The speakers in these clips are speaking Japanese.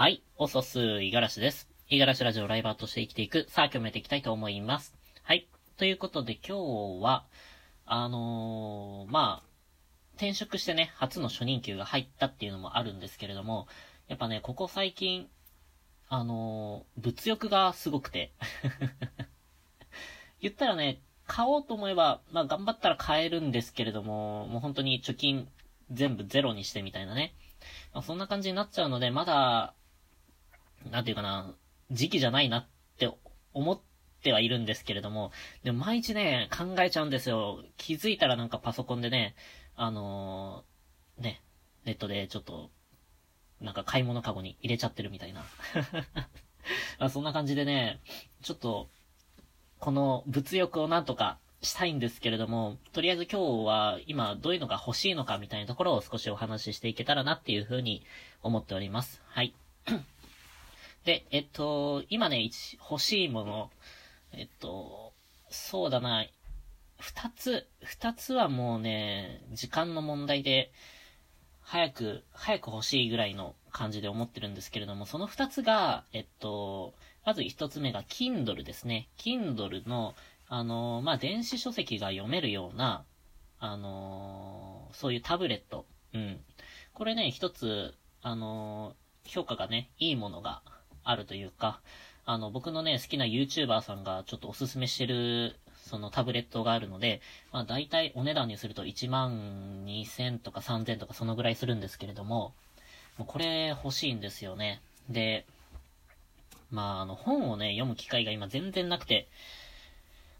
はい、おそす、いがらしです。いがらしラジオライバーとして生きていく、さあ、今日もやっていきたいと思います。はい。ということで今日は、あのー、まあ、転職してね、初の初任給が入ったっていうのもあるんですけれども、やっぱね、ここ最近、あのー、物欲がすごくて。言ったらね、買おうと思えば、まあ頑張ったら買えるんですけれども、もう本当に貯金全部ゼロにしてみたいなね。まあ、そんな感じになっちゃうので、まだ、なんていうかな、時期じゃないなって思ってはいるんですけれども、でも毎日ね、考えちゃうんですよ。気づいたらなんかパソコンでね、あのー、ね、ネットでちょっと、なんか買い物カゴに入れちゃってるみたいな。あそんな感じでね、ちょっと、この物欲をなんとかしたいんですけれども、とりあえず今日は今どういうのが欲しいのかみたいなところを少しお話ししていけたらなっていうふうに思っております。はい。で、えっと、今ね、欲しいもの、えっと、そうだな、二つ、二つはもうね、時間の問題で、早く、早く欲しいぐらいの感じで思ってるんですけれども、その二つが、えっと、まず一つ目が Kindle ですね。Kindle の、あの、まあ、電子書籍が読めるような、あの、そういうタブレット。うん。これね、一つ、あの、評価がね、いいものがあるというか、あの、僕のね、好きな YouTuber さんがちょっとおすすめしてる、そのタブレットがあるので、まあ大体お値段にすると1万2000とか3000とかそのぐらいするんですけれども、もうこれ欲しいんですよね。で、まああの本をね、読む機会が今全然なくて、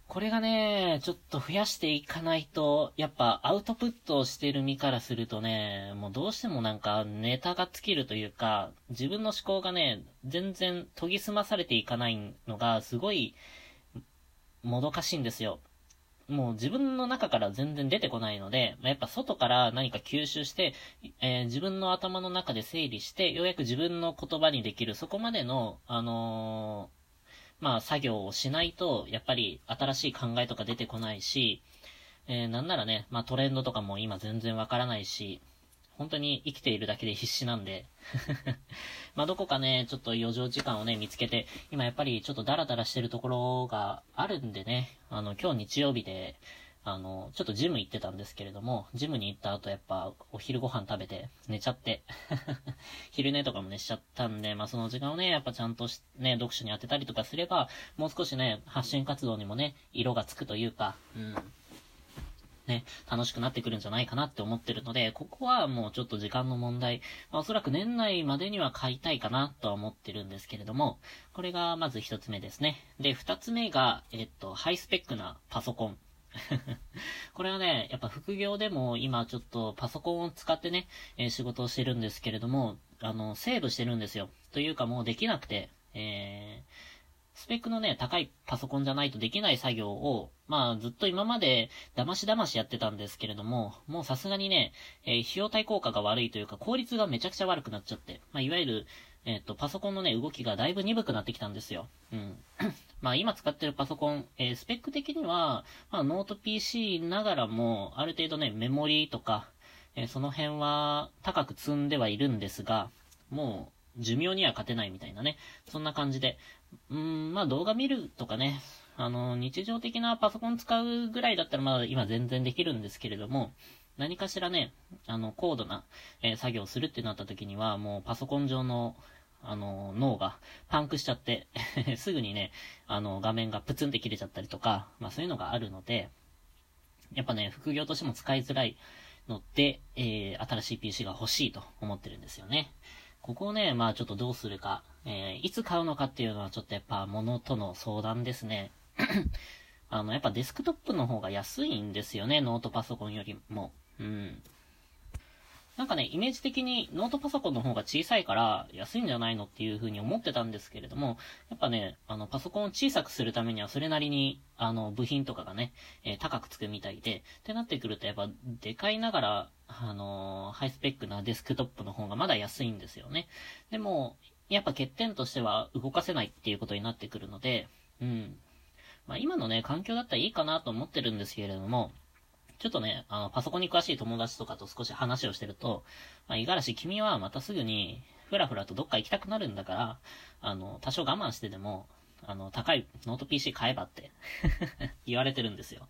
これがね、ちょっと増やしていかないと、やっぱアウトプットをしてる身からするとね、もうどうしてもなんかネタが尽きるというか、自分の思考がね、全然研ぎ澄まされていかないのが、すごい、もどかしいんですよ。もう自分の中から全然出てこないので、やっぱ外から何か吸収して、えー、自分の頭の中で整理して、ようやく自分の言葉にできる、そこまでの、あのーまあ作業をしないと、やっぱり新しい考えとか出てこないし、えー、なんならね、まあトレンドとかも今全然わからないし、本当に生きているだけで必死なんで まあどこかね、ちょっと余剰時間をね、見つけて、今やっぱりちょっとダラダラしてるところがあるんでね、あの、今日日曜日で、あの、ちょっとジム行ってたんですけれども、ジムに行った後やっぱお昼ご飯食べて寝ちゃって 昼寝とかもねしちゃったんで、まあその時間をね、やっぱちゃんとね、読書に当てたりとかすれば、もう少しね、発信活動にもね、色がつくというか、うん。ね、楽しくなってくるんじゃないかなって思ってるので、ここはもうちょっと時間の問題。まあ、おそらく年内までには買いたいかなとは思ってるんですけれども、これがまず一つ目ですね。で、二つ目が、えっと、ハイスペックなパソコン。これはね、やっぱ副業でも今ちょっとパソコンを使ってね、えー、仕事をしてるんですけれども、あの、セーブしてるんですよ。というかもうできなくて、えー、スペックのね、高いパソコンじゃないとできない作業を、まあずっと今まで騙し騙しやってたんですけれども、もうさすがにね、えー、費用対効果が悪いというか効率がめちゃくちゃ悪くなっちゃって、まあいわゆる、えっ、と、パソコンのね、動きがだいぶ鈍くなってきたんですよ。うん。まあ今使ってるパソコン、えー、スペック的には、まあノート PC ながらも、ある程度ね、メモリーとか、えー、その辺は高く積んではいるんですが、もう、寿命には勝てないみたいなね。そんな感じで。うん、まあ動画見るとかね、あの、日常的なパソコン使うぐらいだったらまだ今全然できるんですけれども、何かしらね、あの、高度な、えー、作業をするってなった時には、もうパソコン上の、あの、脳がパンクしちゃって すぐにね、あの、画面がプツンって切れちゃったりとか、まあそういうのがあるので、やっぱね、副業としても使いづらいので、えー、新しい PC が欲しいと思ってるんですよね。ここをね、まあちょっとどうするか、えー、いつ買うのかっていうのはちょっとやっぱ物との相談ですね。あの、やっぱデスクトップの方が安いんですよね、ノートパソコンよりも。うん。なんかね、イメージ的にノートパソコンの方が小さいから安いんじゃないのっていう風に思ってたんですけれども、やっぱね、あの、パソコンを小さくするためにはそれなりに、あの、部品とかがね、えー、高くつくみたいで、ってなってくるとやっぱ、でかいながら、あのー、ハイスペックなデスクトップの方がまだ安いんですよね。でも、やっぱ欠点としては動かせないっていうことになってくるので、うん。まあ今のね、環境だったらいいかなと思ってるんですけれども、ちょっとね、あの、パソコンに詳しい友達とかと少し話をしてると、まあ、五十嵐君はまたすぐに、ふらふらとどっか行きたくなるんだから、あの、多少我慢してでも、あの、高いノート PC 買えばって 言われてるんですよ。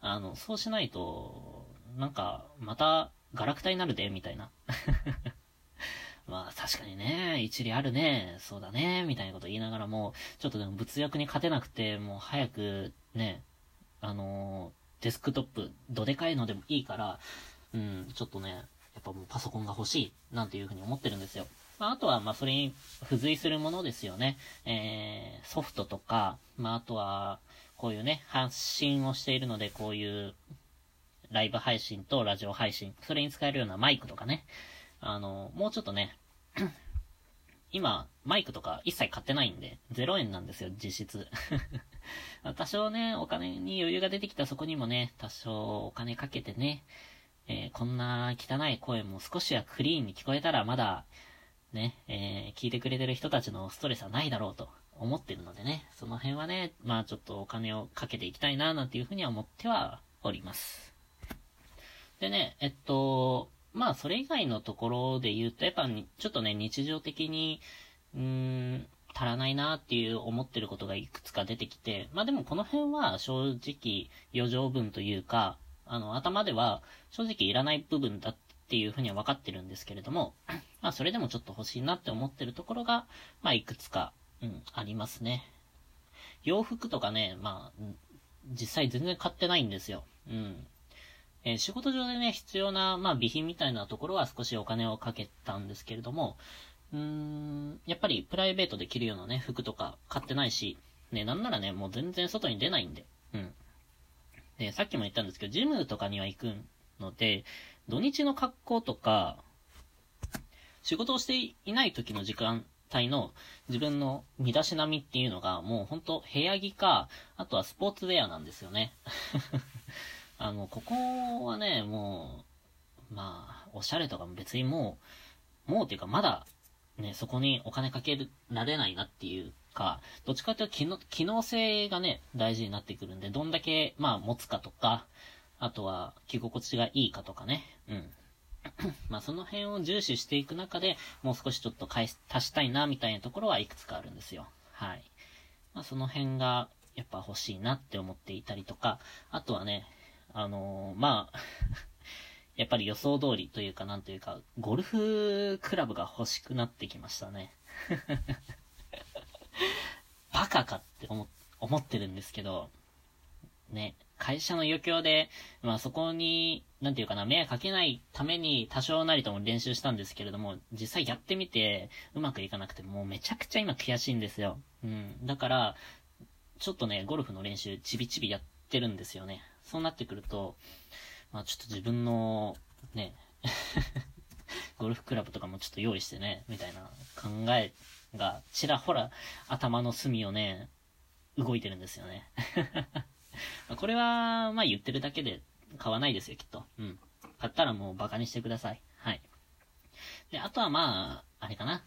あの、そうしないと、なんか、また、ガラクタになるで、みたいな。まあ確かにね、一理あるね、そうだね、みたいなこと言いながらも、ちょっとでも物欲に勝てなくて、もう早くね、あの、デスクトップ、どでかいのでもいいから、うん、ちょっとね、やっぱもうパソコンが欲しい、なんていうふうに思ってるんですよ。まあ、あとは、まあ、それに付随するものですよね。えー、ソフトとか、まあ、あとは、こういうね、発信をしているので、こういう、ライブ配信とラジオ配信、それに使えるようなマイクとかね、あの、もうちょっとね、今、マイクとか一切買ってないんで、0円なんですよ、実質。多少ね、お金に余裕が出てきたそこにもね、多少お金かけてね、えー、こんな汚い声も少しはクリーンに聞こえたらまだ、ね、えー、聞いてくれてる人たちのストレスはないだろうと思ってるのでね、その辺はね、まあちょっとお金をかけていきたいな、なんていうふうには思ってはおります。でね、えっと、まあそれ以外のところで言うと、やっぱちょっとね、日常的に、うーん、足らないなっていう思ってることがいくつか出てきて、まあでもこの辺は正直余剰分というか、あの、頭では正直いらない部分だっていうふうには分かってるんですけれども、まあそれでもちょっと欲しいなって思ってるところが、まあいくつか、うん、ありますね。洋服とかね、まあ、実際全然買ってないんですよ。うん。えー、仕事上でね、必要な、まあ備品みたいなところは少しお金をかけたんですけれども、うーん、やっぱりプライベートで着るようなね、服とか買ってないし、ね、なんならね、もう全然外に出ないんで、うん。で、さっきも言ったんですけど、ジムとかには行くので、土日の格好とか、仕事をしていない時の時間帯の自分の身だしなみっていうのが、もうほんと部屋着か、あとはスポーツウェアなんですよね。あの、ここはね、もう、まあ、おしゃれとかも別にもう、もうっていうかまだ、ね、そこにお金かけられないなっていうか、どっちかというと機能機能性がね、大事になってくるんで、どんだけ、まあ、持つかとか、あとは、着心地がいいかとかね、うん。まあ、その辺を重視していく中で、もう少しちょっと返す、足したいな、みたいなところはいくつかあるんですよ。はい。まあ、その辺が、やっぱ欲しいなって思っていたりとか、あとはね、あのー、まあ やっぱり予想通りというか、なんというか、ゴルフクラブが欲しくなってきましたね。バカかって思、思ってるんですけど、ね、会社の余興で、まあそこに、なんていうかな、迷惑かけないために多少なりとも練習したんですけれども、実際やってみてうまくいかなくて、もうめちゃくちゃ今悔しいんですよ。うん。だから、ちょっとね、ゴルフの練習ちびちびやっててるんですよね。そうなってくると、まあちょっと自分の、ね、ゴルフクラブとかもちょっと用意してね、みたいな考えがちらほら頭の隅をね、動いてるんですよね。これは、まあ言ってるだけで買わないですよ、きっと。うん。買ったらもうバカにしてください。はい。で、あとはまあ、あれかな。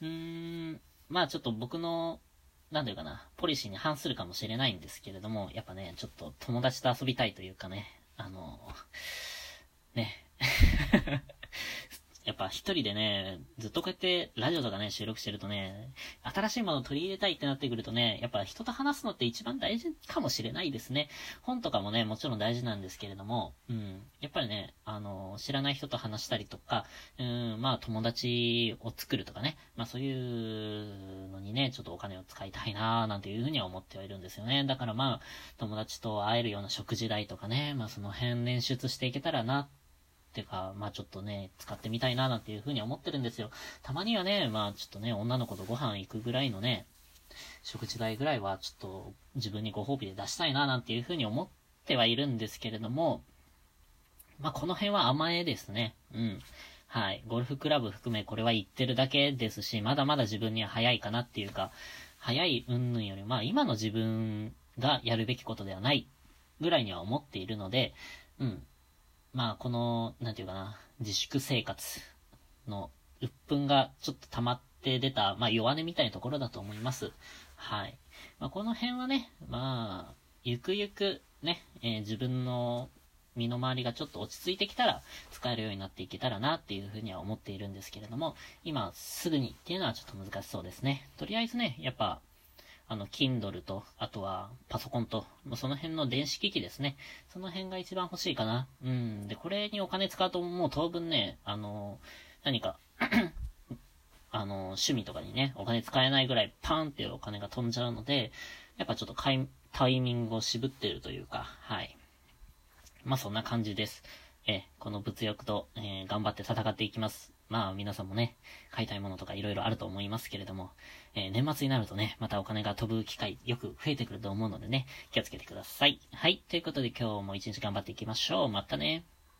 うーん、まあちょっと僕の、なんていうかな、ポリシーに反するかもしれないんですけれども、やっぱね、ちょっと友達と遊びたいというかね、あの、ね、っぱ一人でね、ずっとこうやってラジオとかね、収録してるとね、新しいものを取り入れたいってなってくるとね、やっぱ人と話すのって一番大事かもしれないですね。本とかもね、もちろん大事なんですけれども、うん。やっぱりね、あの、知らない人と話したりとか、うん、まあ友達を作るとかね、まあそういうのにね、ちょっとお金を使いたいなーなんていうふうには思ってはいるんですよね。だからまあ、友達と会えるような食事代とかね、まあその辺捻出していけたらなってていうか、まあちょっとね、使ってみたいななんていうふうに思ってるんですよ。たまにはね、まあちょっとね、女の子とご飯行くぐらいのね、食事代ぐらいはちょっと自分にご褒美で出したいななんていうふうに思ってはいるんですけれども、まあこの辺は甘えですね。うん。はい。ゴルフクラブ含めこれは言ってるだけですし、まだまだ自分には早いかなっていうか、早い云々より、まあ今の自分がやるべきことではないぐらいには思っているので、うん。まあ、この、なんていうかな、自粛生活の鬱憤がちょっと溜まって出た、まあ、弱音みたいなところだと思います。はい。まあ、この辺はね、まあ、ゆくゆくね、えー、自分の、身の回りがちょっと落ち着いてきたら、使えるようになっていけたらなっていうふうには思っているんですけれども、今すぐにっていうのはちょっと難しそうですね。とりあえずね、やっぱ、あの、Kindle と、あとはパソコンと、もうその辺の電子機器ですね。その辺が一番欲しいかな。うん。で、これにお金使うともう当分ね、あの、何か あの、趣味とかにね、お金使えないぐらいパーンってお金が飛んじゃうので、やっぱちょっとタイミングを渋ってるというか、はい。まあそんな感じです。えこの物欲と、えー、頑張って戦っていきます。まあ皆さんもね、買いたいものとか色々あると思いますけれども、えー、年末になるとね、またお金が飛ぶ機会よく増えてくると思うのでね、気をつけてください。はい。ということで今日も一日頑張っていきましょう。またね。